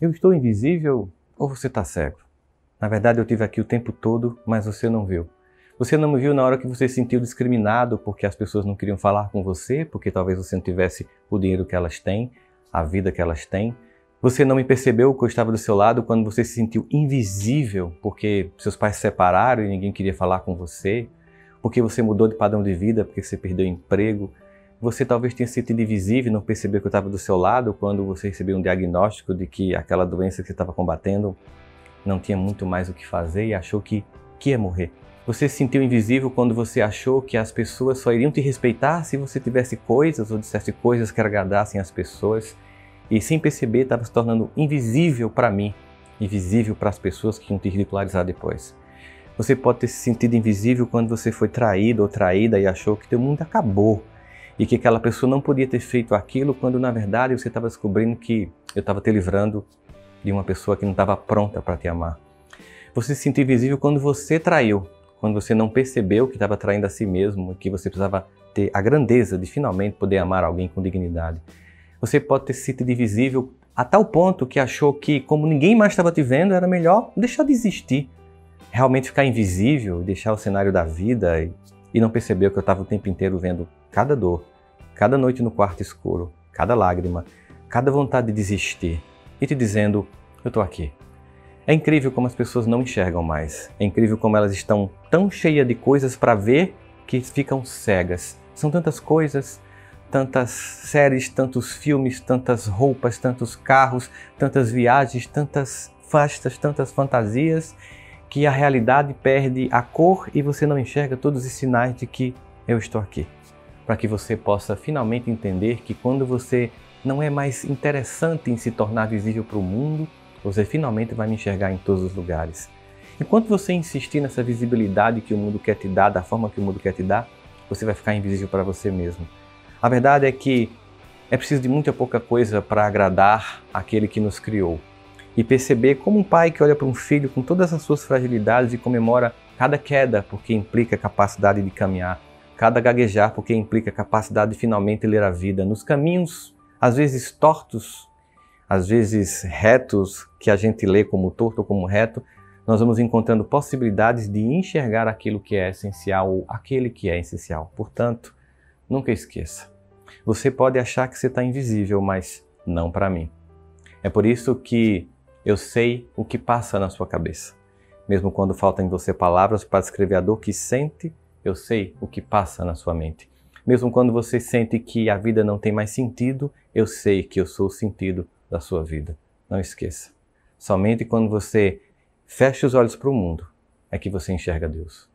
Eu estou invisível ou você está cego? Na verdade, eu tive aqui o tempo todo, mas você não viu. Você não me viu na hora que você se sentiu discriminado porque as pessoas não queriam falar com você, porque talvez você não tivesse o dinheiro que elas têm, a vida que elas têm. Você não me percebeu que eu estava do seu lado quando você se sentiu invisível porque seus pais se separaram e ninguém queria falar com você, porque você mudou de padrão de vida, porque você perdeu emprego, você talvez tenha se sentido invisível não percebeu que eu estava do seu lado quando você recebeu um diagnóstico de que aquela doença que você estava combatendo não tinha muito mais o que fazer e achou que, que ia morrer. Você se sentiu invisível quando você achou que as pessoas só iriam te respeitar se você tivesse coisas ou dissesse coisas que agradassem as pessoas e sem perceber estava se tornando invisível para mim, invisível para as pessoas que iam te ridicularizar depois. Você pode ter se sentido invisível quando você foi traído ou traída e achou que teu mundo acabou e que aquela pessoa não podia ter feito aquilo quando na verdade você estava descobrindo que eu estava te livrando de uma pessoa que não estava pronta para te amar. Você se sentiu invisível quando você traiu, quando você não percebeu que estava traindo a si mesmo, que você precisava ter a grandeza de finalmente poder amar alguém com dignidade. Você pode ter se sentido invisível a tal ponto que achou que, como ninguém mais estava te vendo, era melhor deixar de existir, realmente ficar invisível, deixar o cenário da vida e, e não percebeu que eu estava o tempo inteiro vendo cada dor, cada noite no quarto escuro, cada lágrima, cada vontade de desistir e te dizendo: Eu estou aqui. É incrível como as pessoas não enxergam mais. É incrível como elas estão tão cheias de coisas para ver que ficam cegas. São tantas coisas, tantas séries, tantos filmes, tantas roupas, tantos carros, tantas viagens, tantas fastas, tantas fantasias, que a realidade perde a cor e você não enxerga todos os sinais de que eu estou aqui para que você possa finalmente entender que quando você não é mais interessante em se tornar visível para o mundo, você finalmente vai me enxergar em todos os lugares. Enquanto você insistir nessa visibilidade que o mundo quer te dar, da forma que o mundo quer te dar, você vai ficar invisível para você mesmo. A verdade é que é preciso de muita pouca coisa para agradar aquele que nos criou. E perceber como um pai que olha para um filho com todas as suas fragilidades e comemora cada queda, porque implica capacidade de caminhar, cada gaguejar, porque implica capacidade de finalmente ler a vida nos caminhos, às vezes tortos, às vezes retos, que a gente lê como torto ou como reto, nós vamos encontrando possibilidades de enxergar aquilo que é essencial ou aquele que é essencial. Portanto, nunca esqueça. Você pode achar que você está invisível, mas não para mim. É por isso que eu sei o que passa na sua cabeça. Mesmo quando faltam em você palavras para descrever a dor que sente eu sei o que passa na sua mente. Mesmo quando você sente que a vida não tem mais sentido, eu sei que eu sou o sentido da sua vida. Não esqueça. Somente quando você fecha os olhos para o mundo é que você enxerga Deus.